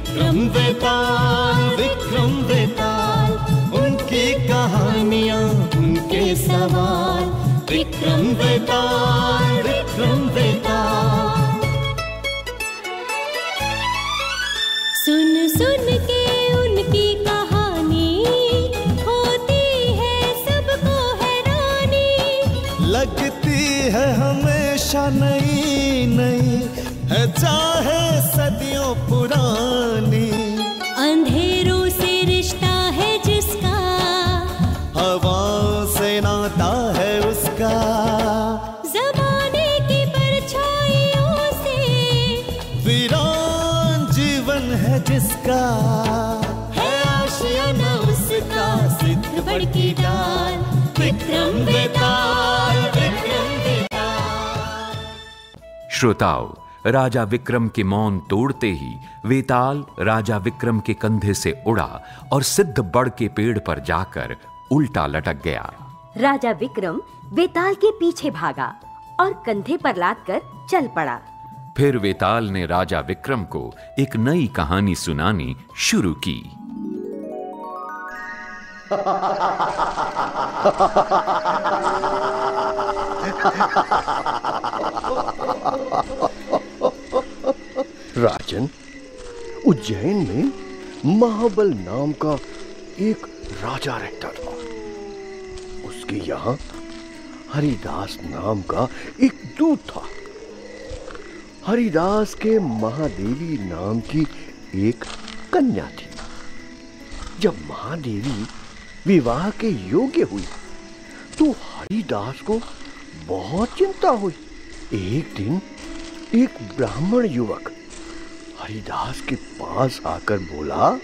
विक्रम वेताल विक्रम वेताल उनकी कहानियाँ उनके सवाल विक्रम वेताल नई नई है चाहे सदियों पुरानी। अंधेरों से रिश्ता है जिसका। हवाओं से नाता है उसका। जमाने की परछाइयों से। वीरान जीवन है जिसका। श्रोताओं राजा विक्रम के मौन तोड़ते ही वेताल राजा विक्रम के कंधे से उड़ा और सिद्ध बड़ के पेड़ पर जाकर उल्टा लटक गया। राजा विक्रम वेताल के पीछे भागा और कंधे पर लाद कर चल पड़ा। फिर वेताल ने राजा विक्रम को एक नई कहानी सुनानी शुरू की। राजन, उज्जैन में महाबल नाम का एक राजा रहता था। उसके यहाँ हरिदास नाम का एक दूत था। हरिदास के महादेवी नाम की एक कन्या थी। जब महादेवी विवाह के योग्य हुई। तो हरिदास को बहुत चिंता हुई। एक दिन एक ब्राह्मण युवक हरिदास के पास आकर बोला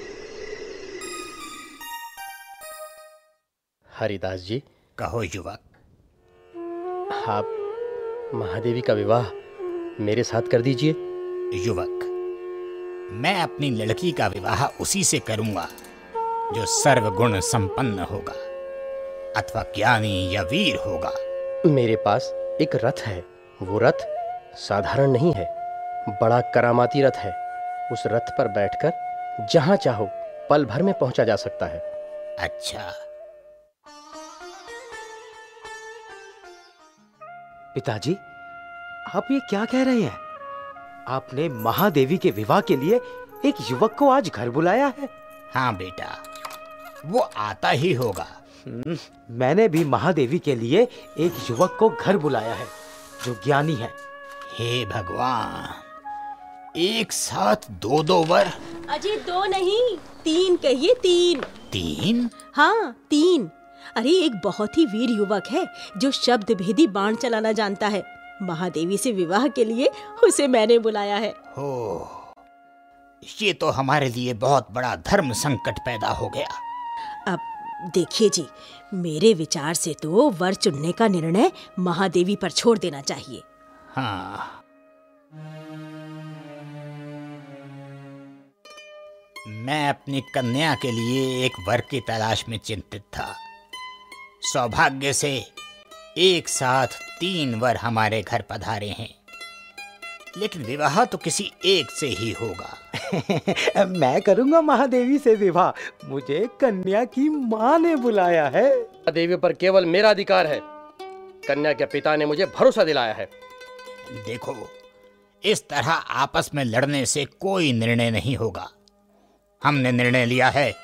हरिदास जी। कहो युवक। आप महादेवी का विवाह मेरे साथ कर दीजिए। युवक मैं अपनी लड़की का विवाह उसी से करूँगा। जो सर्वगुण संपन्न होगा अथवा ज्ञानी या वीर होगा। मेरे पास एक रथ है। वो रथ साधारण नहीं है बड़ा करामाती रथ है। उस रथ पर बैठकर जहाँ चाहो पल भर में पहुँचा जा सकता है। अच्छा। पिताजी आप ये क्या कह रहे हैं? आपने महादेवी के विवाह के लिए एक युवक को आज घर बुलाया है। हाँ बेटा। वो आता ही होगा। हम्म, मैंने भी महादेवी के लिए एक युवक को घर बुलाया है जो ज्ञानी है। हे भगवान एक साथ दो दो वर। अजय दो नहीं तीन कहिए तीन। तीन? हाँ तीन। अरे एक बहुत ही वीर युवक है जो शब्द भेदी बाण चलाना जानता है। महादेवी से विवाह के लिए उसे मैंने बुलाया है। हो ये तो हमारे लिए बहुत बड़ा धर्म संकट पैदा हो गया। देखिए जी, मेरे विचार से तो वर चुनने का निर्णय महादेवी पर छोड़ देना चाहिए। हाँ। मैं अपनी कन्या के लिए एक वर की तलाश में चिंतित था। सौभाग्य से एक साथ तीन वर हमारे घर पधारे हैं। लेकिन विवाह तो किसी एक से ही होगा। मैं करूँगा महादेवी से विवाह। मुझे कन्या की माँ ने बुलाया है। देवी पर केवल मेरा अधिकार है। कन्या के पिता ने मुझे भरोसा दिलाया है। देखो इस तरह आपस में लड़ने से कोई निर्णय नहीं होगा। हमने निर्णय लिया है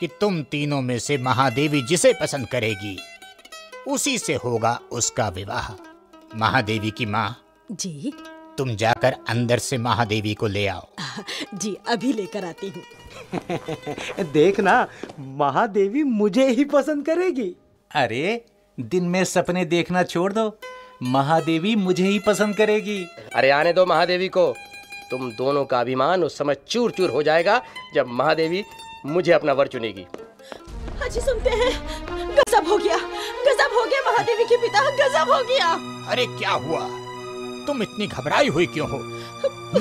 कि तुम तीनों में से महादेवी जिसे पसंद करेगी उसी से होगा उसका विवाह। महादेवी की माँ। जी। तुम जाकर अंदर से महादेवी को ले आओ। जी अभी लेकर आती हूँ। देखना महादेवी मुझे ही पसंद करेगी। अरे दिन में सपने देखना छोड़ दो। महादेवी मुझे ही पसंद करेगी। अरे आने दो महादेवी को। तुम दोनों का अभिमान उस समय चूर चूर हो जाएगा जब महादेवी मुझे अपना वर चुनेगी। अजी सुनते हैं। गजब हो गया। गजब हो गया महादेवी के पिता। गजब हो गया। अरे क्या हुआ? तुम इतनी घबराई हुई क्यों हो?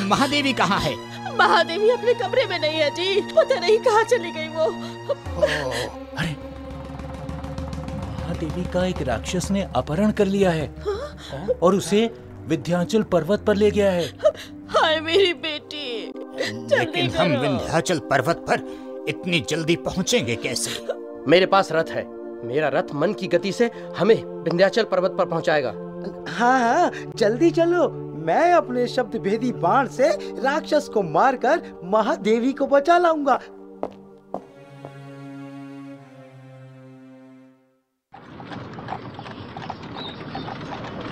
महादेवी कहाँ है? महादेवी अपने कमरे में नहीं है जी। पता नहीं कहाँ चली गई वो। अरे महादेवी का एक राक्षस ने अपहरण कर लिया है और उसे विध्यांचल पर्वत पर ले गया है। हाय मेरी बेटी लेकिन हम विंध्याचल पर्वत पर इतनी जल्दी पहुँचेंगे कैसे? मेरे पास रथ है। मेरा रथ मन की गति से हमें विंध्याचल पर्वत पर पहुंचाएगा। हाँ हाँ जल्दी चलो। मैं अपने शब्द भेदी बाण से राक्षस को मारकर महादेवी को बचा लाऊँगा।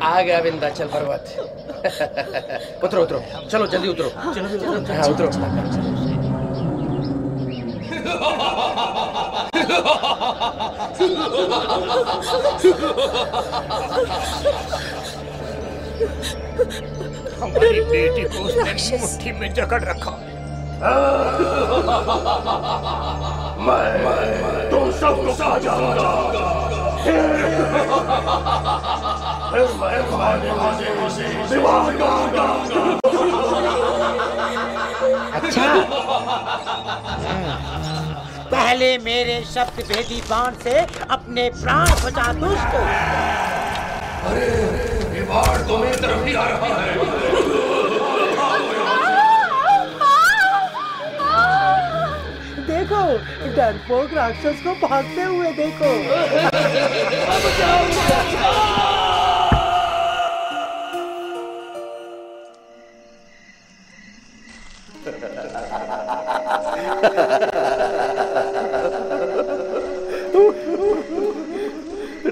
आ गया विंध्याचल पर्वत। उतरो उतरो। चलो, जल्दी उतरो। हाँ उतरो। हमारी बेटी को उसने मुट्ठी में जकड़ रखा। मैं मैं तुम सबको खा जाऊँगा फिर मैं महादेवी से विवाह करूँगा अच्छा। पहले मेरे शब्द भेदी बाण से अपने प्राण बचा दुष्ट अरे बाढ़ तो मेरी तरफ़ ही आ रहा है। देखो डरपोक राक्षस को भागते हुए देखो।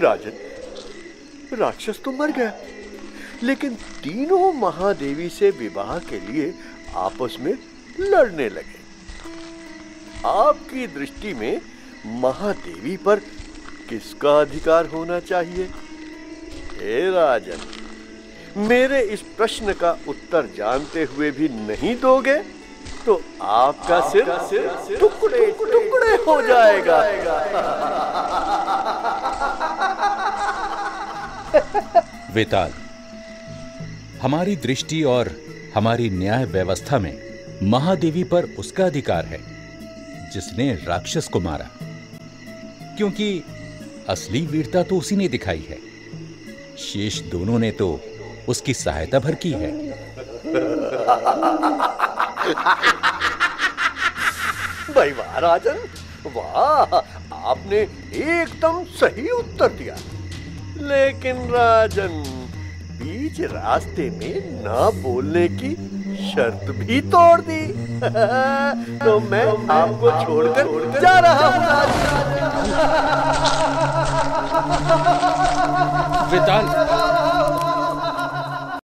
राजन राक्षस तो मर गया। लेकिन तीनों महादेवी से विवाह के लिए आपस में लड़ने लगे। आपकी दृष्टि में महादेवी पर किसका अधिकार होना चाहिए? हे राजन मेरे इस प्रश्न का उत्तर जानते हुए भी नहीं दोगे तो आपका सिर सिर टुकड़े टुकड़े हो जाएगा। वेताल हमारी दृष्टि और हमारी न्याय व्यवस्था में महादेवी पर उसका अधिकार है, जिसने राक्षस को मारा। क्योंकि असली वीरता तो उसी ने दिखाई है। शेष दोनों ने तो उसकी सहायता भर की है। भाई वाह राजन वाह, आपने एकदम सही उत्तर दिया। लेकिन राजन बीच रास्ते में ना बोलने की शर्त भी तोड़ दी। तो मैं आपको छोड़कर जा रहा हूँ। वेताल